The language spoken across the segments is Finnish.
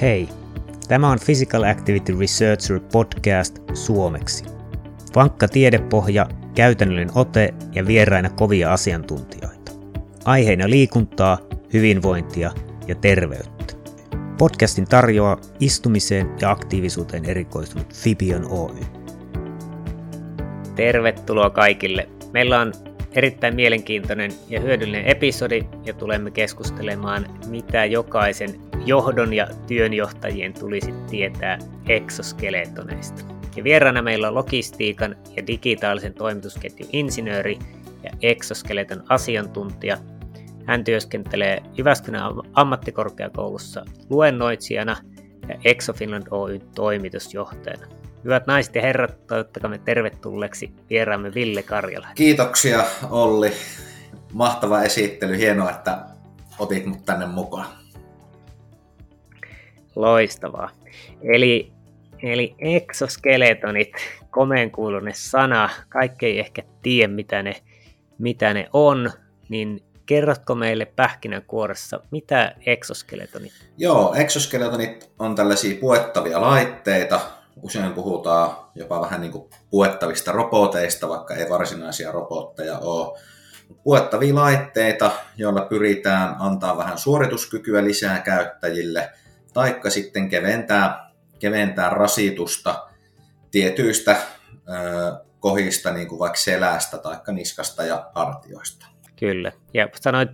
Hei, tämä on Physical Activity Researcher podcast suomeksi. Vankka tiedepohja, käytännöllinen ote ja vieraina kovia asiantuntijoita. Aiheina liikuntaa, hyvinvointia ja terveyttä. Podcastin tarjoaa istumiseen ja aktiivisuuteen erikoistunut Fibion Oy. Tervetuloa kaikille. Meillä on erittäin mielenkiintoinen ja hyödyllinen episodi ja tulemme keskustelemaan, mitä jokaisen johdon ja työnjohtajien tulisi tietää eksoskeletoneista. Ja vieraana meillä on logistiikan ja digitaalisen toimitusketjun insinööri ja exoskeleton asiantuntija. Hän työskentelee Jyväskylän ammattikorkeakoulussa luennoitsijana ja ExoFinland Oy toimitusjohtajana. Hyvät naiset ja herrat, toivottakamme tervetulleeksi vieraamme Ville Karjala. Kiitoksia Olli. Mahtava esittely. Hienoa, että otit mut tänne mukaan. Loistavaa. Eli, eli exoskeletonit, komeenkuulunen sana, kaikki ei ehkä tiedä mitä ne, mitä ne on, niin kerrotko meille pähkinänkuoressa, mitä exoskeletonit? Joo, exoskeletonit on tällaisia puettavia laitteita. Usein puhutaan jopa vähän niin kuin puettavista roboteista, vaikka ei varsinaisia robotteja ole. Puettavia laitteita, joilla pyritään antaa vähän suorituskykyä lisää käyttäjille – taikka sitten keventää, keventää rasitusta tietyistä ö, kohista, niin kuin vaikka selästä tai niskasta ja hartioista. Kyllä, ja sanoit,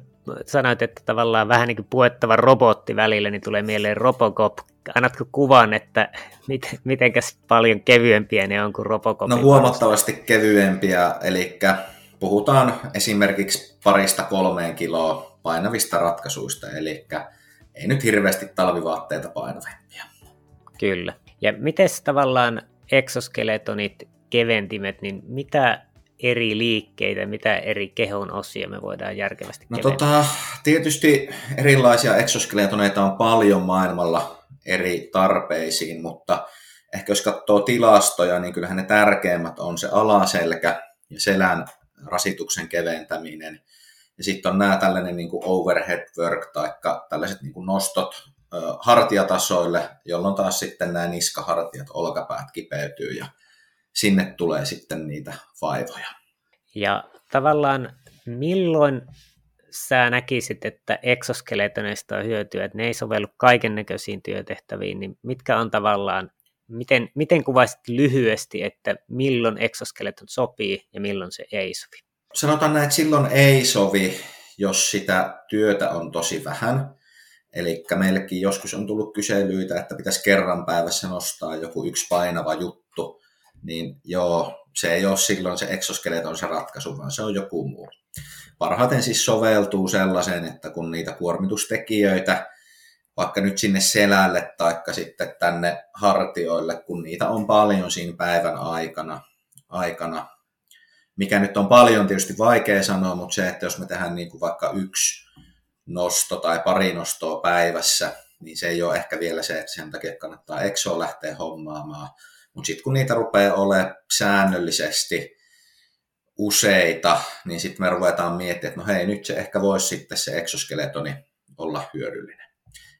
sanoit, että tavallaan vähän niin kuin puettava robotti välillä, niin tulee mieleen Robocop. Annatko kuvan, että mit, mitenkäs paljon kevyempiä ne on kuin Robocop? No huomattavasti kevyempiä, eli puhutaan esimerkiksi parista kolmeen kiloa painavista ratkaisuista, eli ei nyt hirveästi talvivaatteita painavempia. Kyllä. Ja miten tavallaan exoskeletonit, keventimet, niin mitä eri liikkeitä, mitä eri kehon osia me voidaan järkevästi No tota, tietysti erilaisia exoskeletoneita on paljon maailmalla eri tarpeisiin, mutta ehkä jos katsoo tilastoja, niin kyllähän ne tärkeimmät on se alaselkä ja selän rasituksen keventäminen – ja sitten on nämä tällainen niin kuin overhead work tai tällaiset niin kuin nostot ö, hartiatasoille, jolloin taas sitten nämä niskahartiat, olkapäät kipeytyy ja sinne tulee sitten niitä vaivoja. Ja tavallaan milloin sä näkisit, että exoskeletoneista on hyötyä, että ne ei sovellu kaiken näköisiin työtehtäviin, niin mitkä on tavallaan, miten, miten kuvaisit lyhyesti, että milloin exoskeleton sopii ja milloin se ei sovi? Sanotaan näin, että silloin ei sovi, jos sitä työtä on tosi vähän. Eli meillekin joskus on tullut kyselyitä, että pitäisi kerran päivässä nostaa joku yksi painava juttu, niin joo, se ei ole silloin se exoskeleton se ratkaisu, vaan se on joku muu. Parhaiten siis soveltuu sellaiseen, että kun niitä kuormitustekijöitä, vaikka nyt sinne selälle tai sitten tänne hartioille, kun niitä on paljon siinä päivän aikana, aikana mikä nyt on paljon tietysti vaikea sanoa, mutta se, että jos me tehdään niin kuin vaikka yksi nosto tai pari nostoa päivässä, niin se ei ole ehkä vielä se, että sen takia kannattaa Exo lähteä hommaamaan. Mutta sitten kun niitä rupeaa olemaan säännöllisesti useita, niin sitten me ruvetaan miettimään, että no hei, nyt se ehkä voisi sitten se exoskeletoni olla hyödyllinen.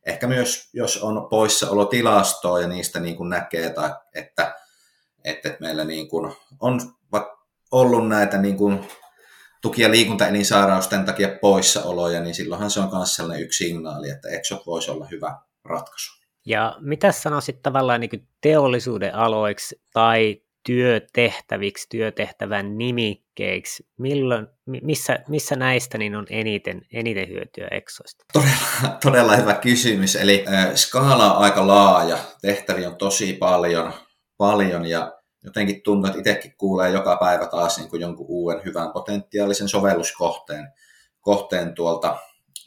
Ehkä myös, jos on poissaolotilastoa ja niistä niin kuin näkee, että, että, että meillä niin kuin on vaikka ollut näitä niin kuin tuki- ja liikuntaelinsairausten takia poissaoloja, niin silloinhan se on myös sellainen yksi signaali, että EXOT voisi olla hyvä ratkaisu. Ja mitä sanoisit tavallaan niin teollisuuden aloiksi tai työtehtäviksi, työtehtävän nimikkeiksi, milloin, missä, missä näistä niin on eniten, eniten hyötyä Exoista? Todella, todella hyvä kysymys. Eli äh, skaala on aika laaja, tehtäviä on tosi paljon, paljon ja jotenkin tuntuu, että itsekin kuulee joka päivä taas niin kuin jonkun uuden hyvän potentiaalisen sovelluskohteen kohteen tuolta.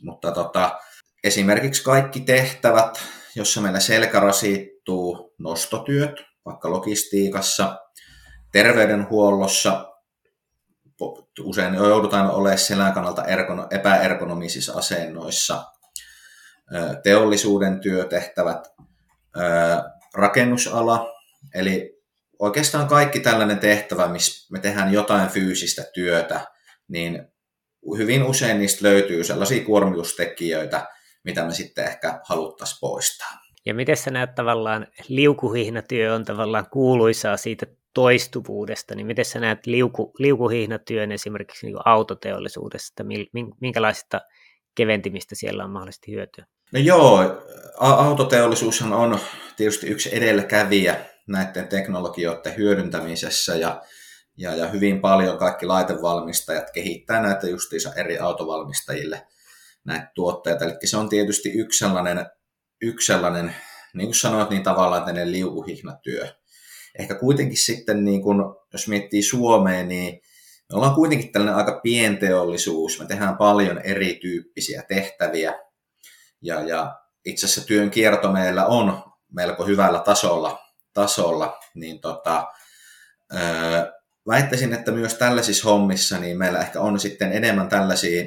Mutta tota, esimerkiksi kaikki tehtävät, jossa meillä selkä rasittuu, nostotyöt, vaikka logistiikassa, terveydenhuollossa, usein joudutaan olemaan selän kannalta epäergonomisissa asennoissa, teollisuuden työtehtävät, rakennusala, eli oikeastaan kaikki tällainen tehtävä, missä me tehdään jotain fyysistä työtä, niin hyvin usein niistä löytyy sellaisia kuormitustekijöitä, mitä me sitten ehkä haluttaisiin poistaa. Ja miten sä näet tavallaan, liukuhihnatyö on tavallaan kuuluisaa siitä toistuvuudesta, niin miten sä näet liuku, liukuhihnatyön esimerkiksi niin autoteollisuudesta, minkälaista keventimistä siellä on mahdollisesti hyötyä? No joo, autoteollisuushan on tietysti yksi edelläkävijä näiden teknologioiden hyödyntämisessä ja, ja, ja hyvin paljon kaikki laitevalmistajat kehittää näitä justiinsa eri autovalmistajille näitä tuotteita. Eli se on tietysti yksi sellainen, yksi sellainen niin kuin sanoit, niin tavallaan tämmöinen liukuhihnatyö. Ehkä kuitenkin sitten, niin kun, jos miettii Suomeen, niin me ollaan kuitenkin tällainen aika pienteollisuus. Me tehdään paljon erityyppisiä tehtäviä. Ja, ja itse asiassa työn kierto meillä on melko hyvällä tasolla, tasolla niin tota, väittäisin, että myös tällaisissa hommissa niin meillä ehkä on sitten enemmän tällaisia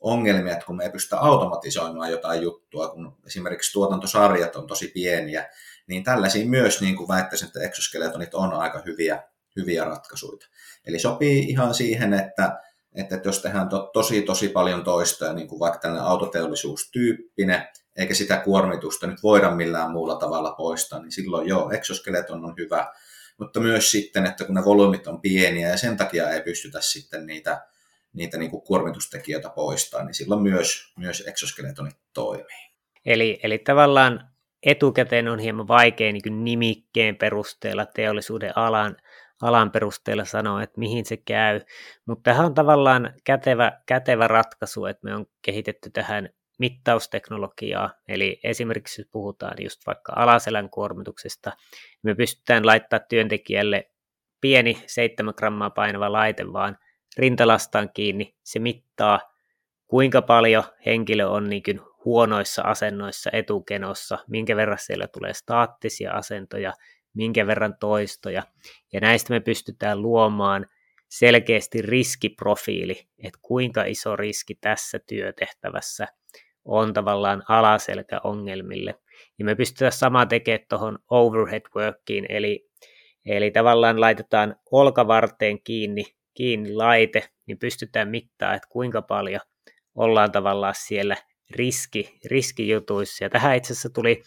ongelmia, että kun me ei pystytä automatisoimaan jotain juttua, kun esimerkiksi tuotantosarjat on tosi pieniä, niin tällaisia myös niin kuin väittäisin, että exoskeletonit on aika hyviä, hyviä ratkaisuja. Eli sopii ihan siihen, että, että jos tehdään to, tosi tosi paljon toista, niin kuin vaikka tällainen autoteollisuustyyppinen, eikä sitä kuormitusta nyt voida millään muulla tavalla poistaa, niin silloin joo, exoskeleton on hyvä, mutta myös sitten, että kun ne volyymit on pieniä ja sen takia ei pystytä sitten niitä niitä niin kuin kuormitustekijöitä poistaa, niin silloin myös, myös exoskeletonit toimii. Eli, eli tavallaan etukäteen on hieman vaikea niin nimikkeen perusteella, teollisuuden alan, alan perusteella sanoa, että mihin se käy, mutta tähän on tavallaan kätevä, kätevä ratkaisu, että me on kehitetty tähän mittausteknologiaa, eli esimerkiksi jos puhutaan just vaikka alaselän kuormituksesta, niin me pystytään laittamaan työntekijälle pieni 7 grammaa painava laite vaan rintalastaan kiinni, se mittaa kuinka paljon henkilö on niin huonoissa asennoissa etukenossa, minkä verran siellä tulee staattisia asentoja, minkä verran toistoja. Ja näistä me pystytään luomaan selkeästi riskiprofiili, että kuinka iso riski tässä työtehtävässä on tavallaan alaselkäongelmille. Ja me pystytään sama tekemään tuohon overhead workiin, eli, eli tavallaan laitetaan olkavarteen kiinni kiinni laite, niin pystytään mittaamaan, että kuinka paljon ollaan tavallaan siellä riski, riskijutuissa. Ja tähän itse asiassa tuli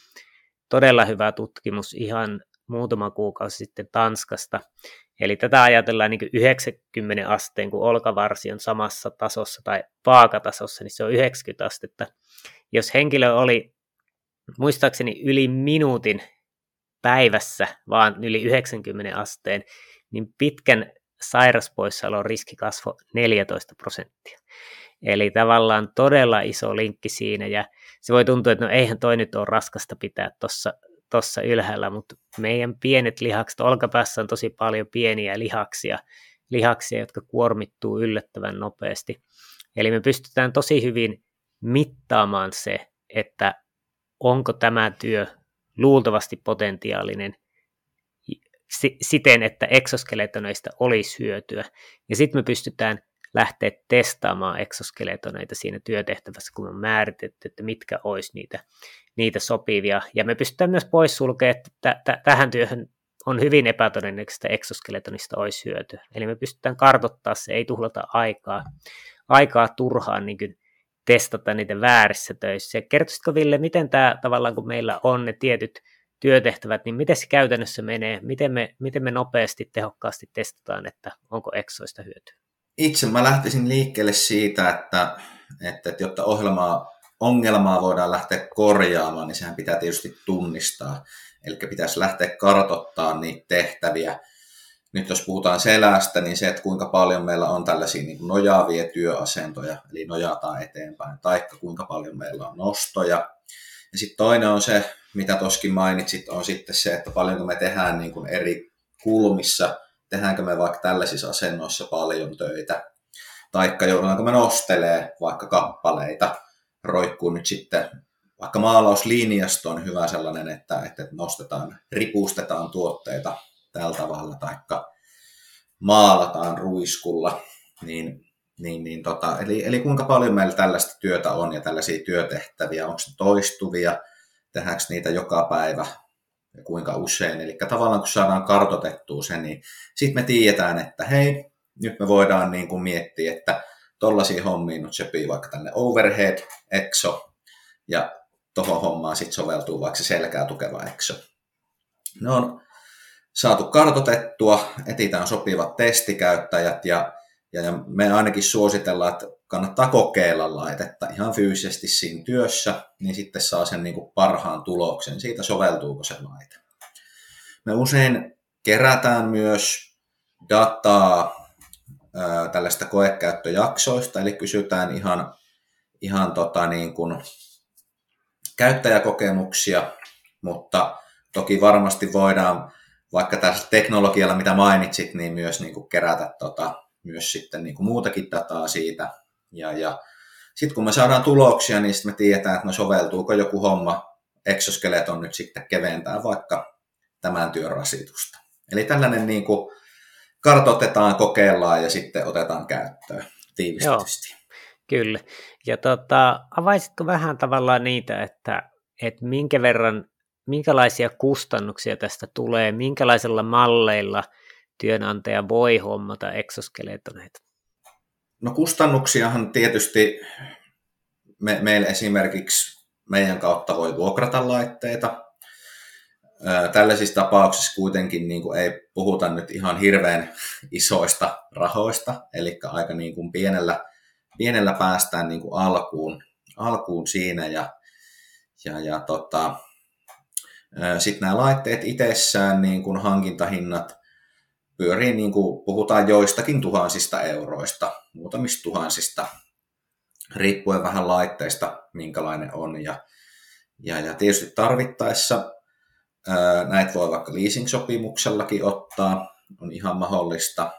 todella hyvä tutkimus ihan muutama kuukausi sitten Tanskasta. Eli tätä ajatellaan niin 90 asteen, kun olkavarsi on samassa tasossa tai vaakatasossa, niin se on 90 astetta. Jos henkilö oli muistaakseni yli minuutin päivässä, vaan yli 90 asteen, niin pitkän sairaspoissaolon riski kasvoi 14 prosenttia. Eli tavallaan todella iso linkki siinä, ja se voi tuntua, että no eihän toi nyt ole raskasta pitää tuossa tossa ylhäällä, mutta meidän pienet lihakset, olkapäässä on tosi paljon pieniä lihaksia, lihaksia, jotka kuormittuu yllättävän nopeasti. Eli me pystytään tosi hyvin mittaamaan se, että onko tämä työ luultavasti potentiaalinen siten, että eksoskeletoneista olisi hyötyä. Ja sitten me pystytään lähteä testaamaan eksoskeletoneita siinä työtehtävässä, kun on määritetty, että mitkä olisi niitä, niitä sopivia. Ja me pystytään myös poissulkemaan, että t- tähän työhön on hyvin epätodennäköistä, että eksoskeletonista olisi hyötyä. Eli me pystytään kartoittamaan se, ei tuhlata aikaa, aikaa turhaan niin testata niitä väärissä töissä. Kertoisitko Ville, miten tämä tavallaan, kun meillä on ne tietyt työtehtävät, niin miten se käytännössä menee? Miten me, miten me nopeasti, tehokkaasti testataan, että onko eksoista hyötyä? Itse mä lähtisin liikkeelle siitä, että, että, että jotta ohjelmaa, ongelmaa voidaan lähteä korjaamaan, niin sehän pitää tietysti tunnistaa. Eli pitäisi lähteä kartoittamaan niitä tehtäviä. Nyt jos puhutaan selästä, niin se, että kuinka paljon meillä on tällaisia niin nojaavia työasentoja, eli nojataan eteenpäin, taikka kuinka paljon meillä on nostoja. Ja sitten toinen on se, mitä toskin mainitsit, on sitten se, että paljonko me tehdään niin kuin eri kulmissa, tehdäänkö me vaikka tällaisissa asennoissa paljon töitä, taikka joudutaanko me nostelee vaikka kappaleita, roikkuu nyt sitten vaikka maalauslinjasto on hyvä sellainen, että, että nostetaan, ripustetaan tuotteita tällä tavalla, taikka maalataan ruiskulla, niin, niin, niin tota, eli, eli kuinka paljon meillä tällaista työtä on ja tällaisia työtehtäviä, onko ne toistuvia, tehdäänkö niitä joka päivä ja kuinka usein. Eli tavallaan kun saadaan kartotettua se, niin sitten me tiedetään, että hei, nyt me voidaan niin kuin miettiä, että tollaisia hommia nyt sopii vaikka tänne overhead, exo, ja tuohon hommaan sit soveltuu vaikka se selkää tukeva exo. Ne on saatu kartotettua, etitään sopivat testikäyttäjät ja, ja, ja me ainakin suositellaan, että kannattaa kokeilla laitetta ihan fyysisesti siinä työssä, niin sitten saa sen niin kuin parhaan tuloksen siitä, soveltuuko se laite. Me usein kerätään myös dataa ää, tällaista koekäyttöjaksoista, eli kysytään ihan, ihan tota niin kuin käyttäjäkokemuksia, mutta toki varmasti voidaan vaikka tässä teknologialla, mitä mainitsit, niin myös niin kuin kerätä tota, myös sitten niin kuin muutakin dataa siitä. Ja, ja sitten kun me saadaan tuloksia, niin sitten me tiedetään, että no soveltuuko joku homma exoskeleton nyt sitten keventää vaikka tämän työn rasitusta. Eli tällainen niin kuin kartoitetaan, kokeillaan ja sitten otetaan käyttöön tiivistetysti. Joo, kyllä. Ja tota, avaisitko vähän tavallaan niitä, että, että minkä verran minkälaisia kustannuksia tästä tulee, minkälaisilla malleilla työnantaja voi hommata exoskeletoneita? No kustannuksiahan tietysti me, meille esimerkiksi meidän kautta voi vuokrata laitteita. Tällaisissa tapauksissa kuitenkin niin kuin ei puhuta nyt ihan hirveän isoista rahoista, eli aika niin kuin pienellä, pienellä päästään niin kuin alkuun, alkuun siinä ja, ja, ja tota, sitten nämä laitteet itsessään, niin kuin hankintahinnat, pyörii, niin kuin puhutaan joistakin tuhansista euroista, muutamista tuhansista, riippuen vähän laitteista, minkälainen on. Ja, ja, ja tietysti tarvittaessa näitä voi vaikka leasing-sopimuksellakin ottaa, on ihan mahdollista.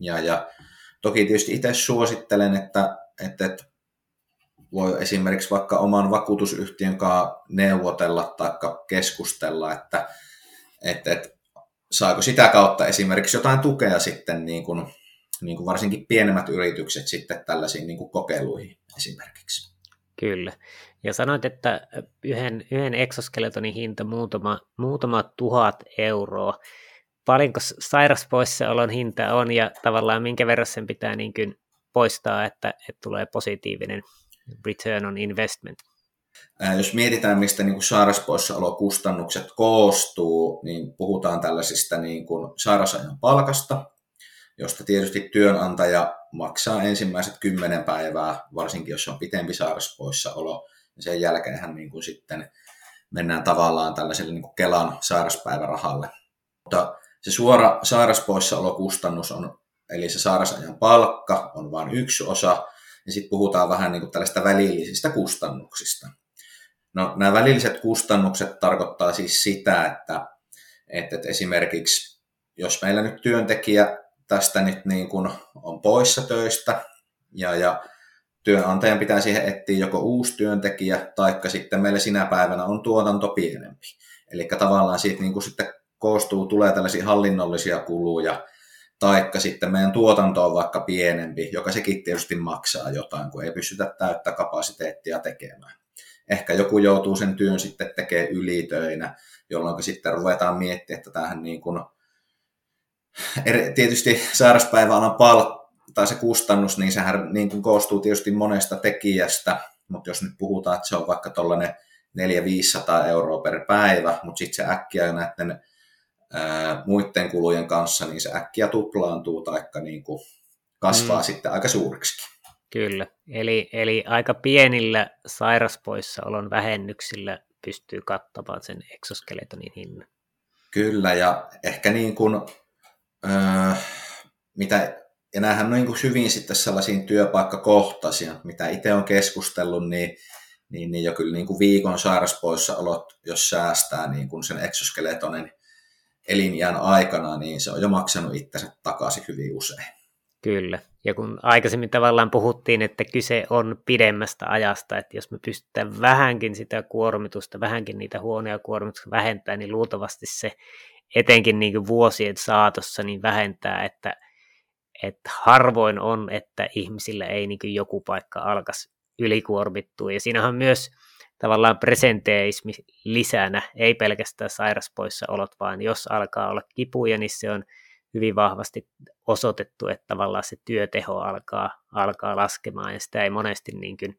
Ja, ja toki tietysti itse suosittelen, että, että, että voi esimerkiksi vaikka oman vakuutusyhtiön kanssa neuvotella tai keskustella, että, että, että saako sitä kautta esimerkiksi jotain tukea sitten niin kuin, niin kuin varsinkin pienemmät yritykset sitten tällaisiin niin kuin kokeiluihin esimerkiksi. Kyllä. Ja sanoit, että yhden, yhden eksoskeletonin hinta muutama, muutama tuhat euroa. Paljonko sairaspoissaolon hinta on ja tavallaan minkä verran sen pitää niin kuin poistaa, että, että tulee positiivinen return on investment. Jos mietitään, mistä niin sairauspoissaolokustannukset koostuu, niin puhutaan tällaisista niin kuin sairausajan palkasta, josta tietysti työnantaja maksaa ensimmäiset kymmenen päivää, varsinkin jos on pitempi sairauspoissaolo, sen jälkeen niin kuin sitten mennään tavallaan tällaiselle niin kuin Kelan sairauspäivärahalle. Mutta se suora sairauspoissaolokustannus on, eli se sairausajan palkka on vain yksi osa, ja sitten puhutaan vähän niin kuin tällaista välillisistä kustannuksista. No, nämä välilliset kustannukset tarkoittaa siis sitä, että, että, että esimerkiksi jos meillä nyt työntekijä tästä nyt niin kuin on poissa töistä ja, ja työnantajan pitää siihen etsiä joko uusi työntekijä, taikka sitten meillä sinä päivänä on tuotanto pienempi. Eli tavallaan siitä niin kuin sitten koostuu, tulee tällaisia hallinnollisia kuluja, taikka sitten meidän tuotanto on vaikka pienempi, joka sekin tietysti maksaa jotain, kun ei pystytä täyttä kapasiteettia tekemään. Ehkä joku joutuu sen työn sitten tekemään ylitöinä, jolloin sitten ruvetaan miettimään, että tähän niin kuin, tietysti sairauspäiväalan palkka tai se kustannus, niin sehän niin kuin koostuu tietysti monesta tekijästä, mutta jos nyt puhutaan, että se on vaikka tuollainen 400-500 euroa per päivä, mutta sitten se äkkiä näiden muiden kulujen kanssa, niin se äkkiä tuplaantuu tai niin kuin kasvaa mm. sitten aika suureksi. Kyllä, eli, eli aika pienillä sairaspoissaolon vähennyksillä pystyy kattamaan sen eksoskeletonin hinnan. Kyllä, ja ehkä niin kuin, öö, mitä, ja näähän on niin kuin hyvin sitten sellaisiin työpaikkakohtaisia, mitä itse on keskustellut, niin, niin, niin jo kyllä niin kuin viikon sairaspoissaolot, jos säästää niin kuin sen eksoskeletonin elinjään aikana, niin se on jo maksanut itsensä takaisin hyvin usein. Kyllä. Ja kun aikaisemmin tavallaan puhuttiin, että kyse on pidemmästä ajasta, että jos me pystytään vähänkin sitä kuormitusta, vähänkin niitä huonoja kuormitusta vähentää, niin luultavasti se etenkin niin kuin vuosien saatossa niin vähentää, että, että harvoin on, että ihmisillä ei niin kuin joku paikka alkaisi ylikuormittua. Ja siinähän myös tavallaan presenteismi lisänä, ei pelkästään sairaspoissaolot, vaan jos alkaa olla kipuja, niin se on hyvin vahvasti osoitettu, että tavallaan se työteho alkaa, alkaa laskemaan, ja sitä ei monesti niin kuin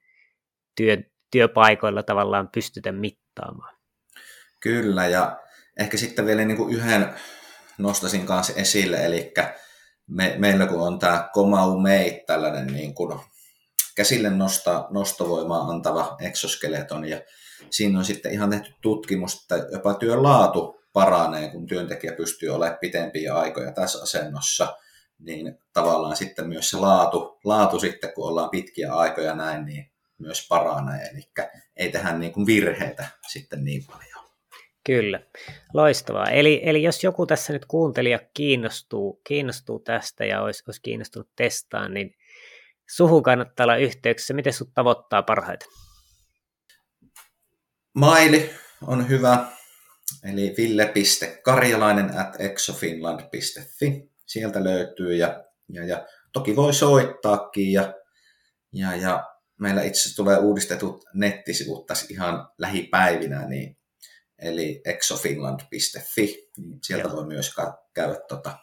työ, työpaikoilla tavallaan pystytä mittaamaan. Kyllä, ja ehkä sitten vielä niin kuin yhden nostasin kanssa esille, eli me, meillä kun on tämä Comau Mate, tällainen niin kuin käsille nosta, nostovoimaa antava exoskeleton, ja siinä on sitten ihan tehty tutkimus, että jopa työn laatu paranee, kun työntekijä pystyy olemaan pitempiä aikoja tässä asennossa, niin tavallaan sitten myös se laatu, laatu sitten, kun ollaan pitkiä aikoja näin, niin myös paranee, eli ei tehdä niin kuin virheitä sitten niin paljon. Kyllä, loistavaa. Eli, eli jos joku tässä nyt kuuntelija kiinnostuu, kiinnostuu tästä ja olisi, olisi kiinnostunut testaan, niin suhun kannattaa olla yhteyksissä. Miten sinut tavoittaa parhaiten? Maili on hyvä, eli ville.karjalainen at exofinland.fi. Sieltä löytyy ja, ja, ja toki voi soittaakin ja, ja, ja meillä itse asiassa tulee uudistetut nettisivut tässä ihan lähipäivinä, niin, eli exofinland.fi, niin sieltä Joo. voi myös käydä tota,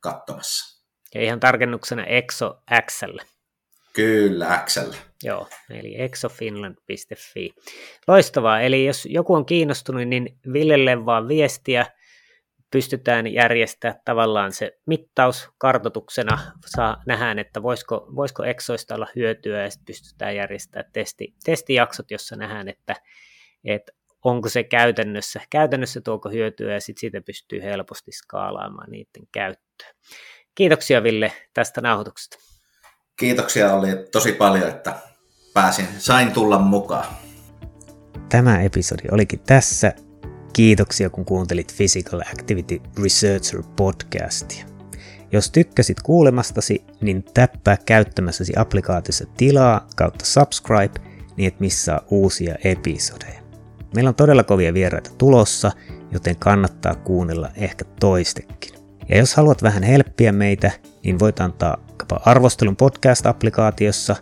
katsomassa. Ja ihan tarkennuksena Exo XL. Kyllä, XL. Joo, eli exofinland.fi. Loistavaa, eli jos joku on kiinnostunut, niin Villelle vaan viestiä, pystytään järjestämään tavallaan se mittaus kartotuksena, saa nähdään, että voisiko, voisiko exoista olla hyötyä ja sitten pystytään järjestämään testi, testijaksot, jossa nähdään, että, että onko se käytännössä, käytännössä tuoko hyötyä ja sitten siitä pystyy helposti skaalaamaan niiden käyttöä. Kiitoksia Ville tästä nauhoituksesta. Kiitoksia oli tosi paljon, että pääsin, sain tulla mukaan. Tämä episodi olikin tässä. Kiitoksia kun kuuntelit Physical Activity Researcher podcastia. Jos tykkäsit kuulemastasi, niin täppää käyttämässäsi applikaatiossa tilaa kautta subscribe, niin et missaa uusia episodeja. Meillä on todella kovia vieraita tulossa, joten kannattaa kuunnella ehkä toistekin. Ja jos haluat vähän helppiä meitä, niin voit antaa arvostelun podcast-applikaatiossa,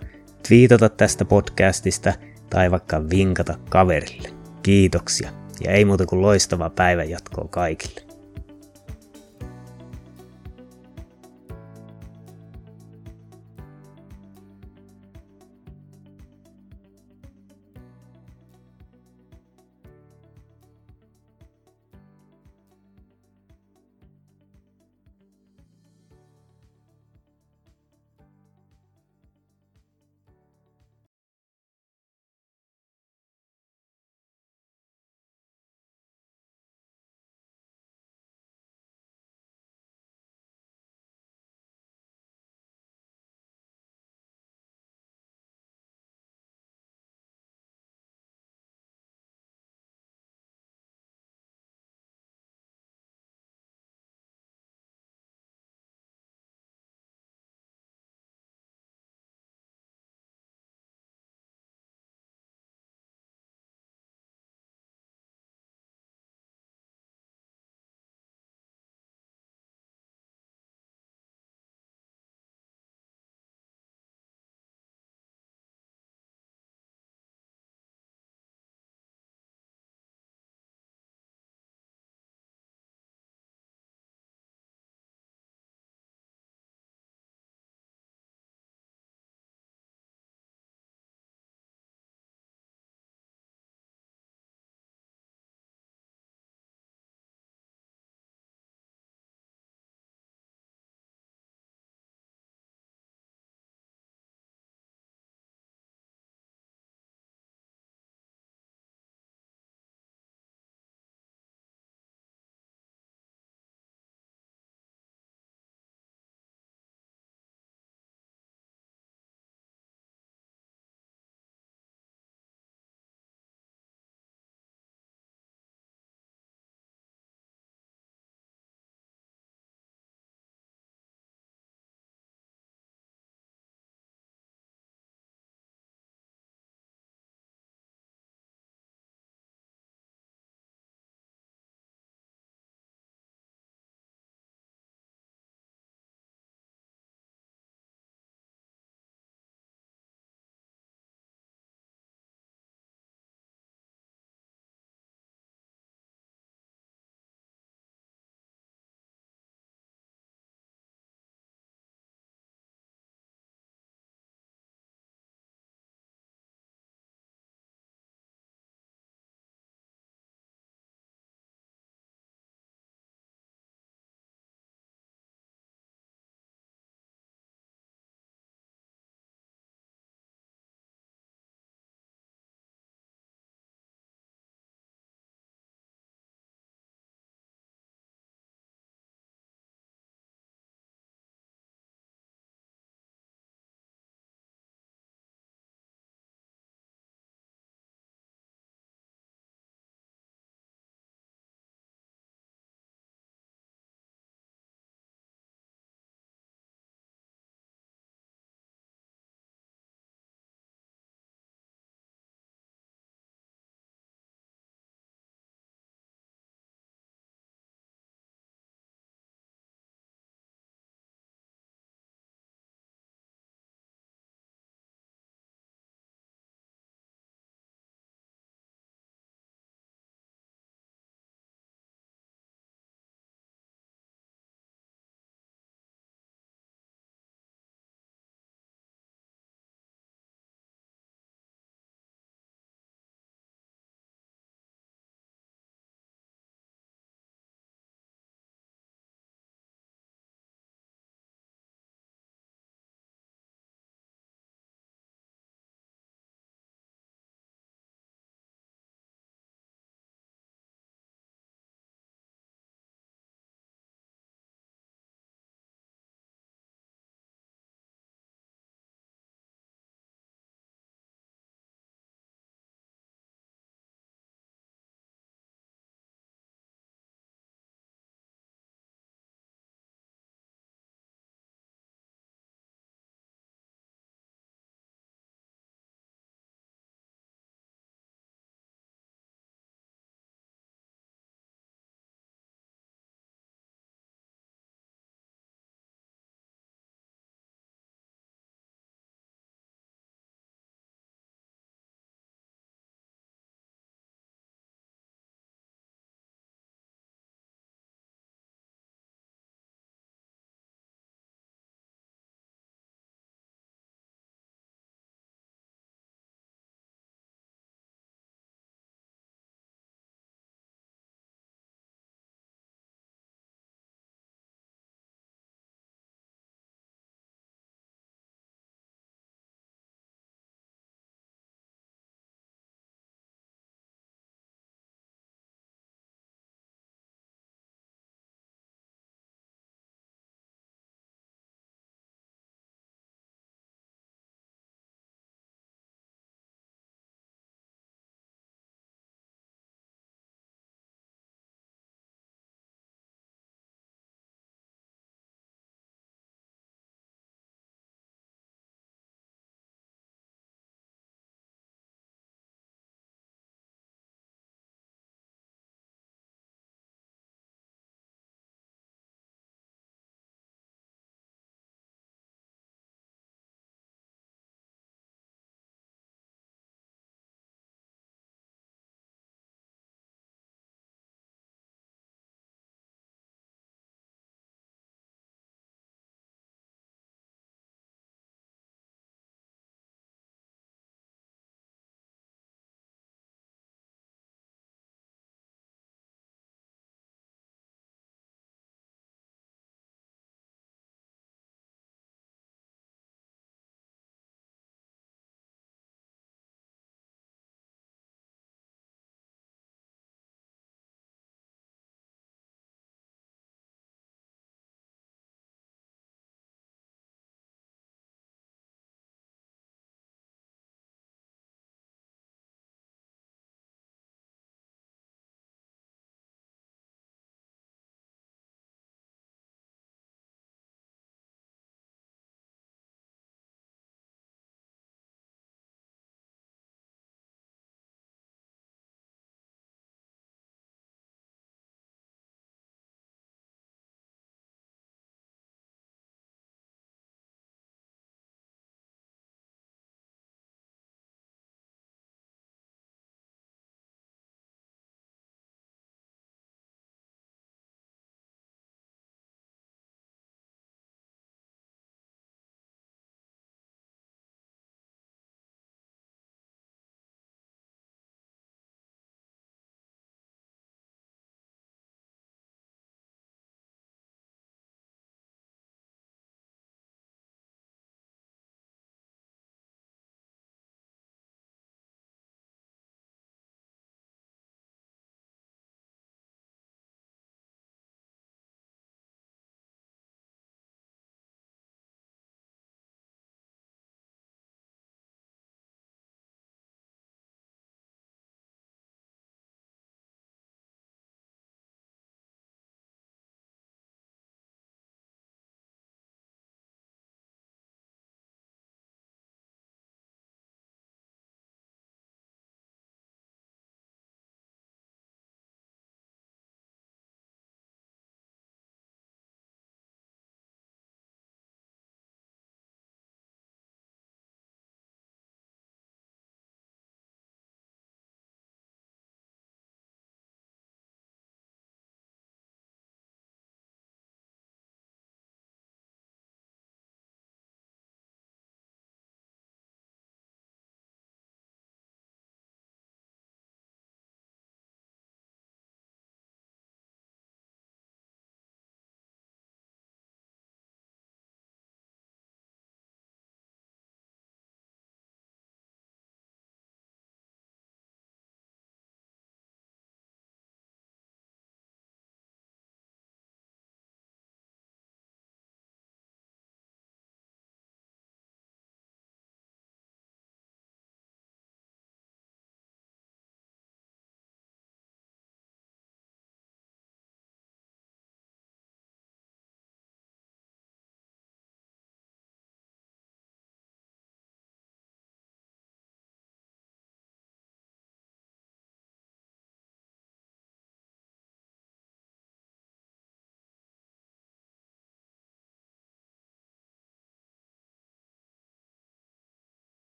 twiitata tästä podcastista tai vaikka vinkata kaverille. Kiitoksia ja ei muuta kuin loistavaa päivänjatkoa kaikille.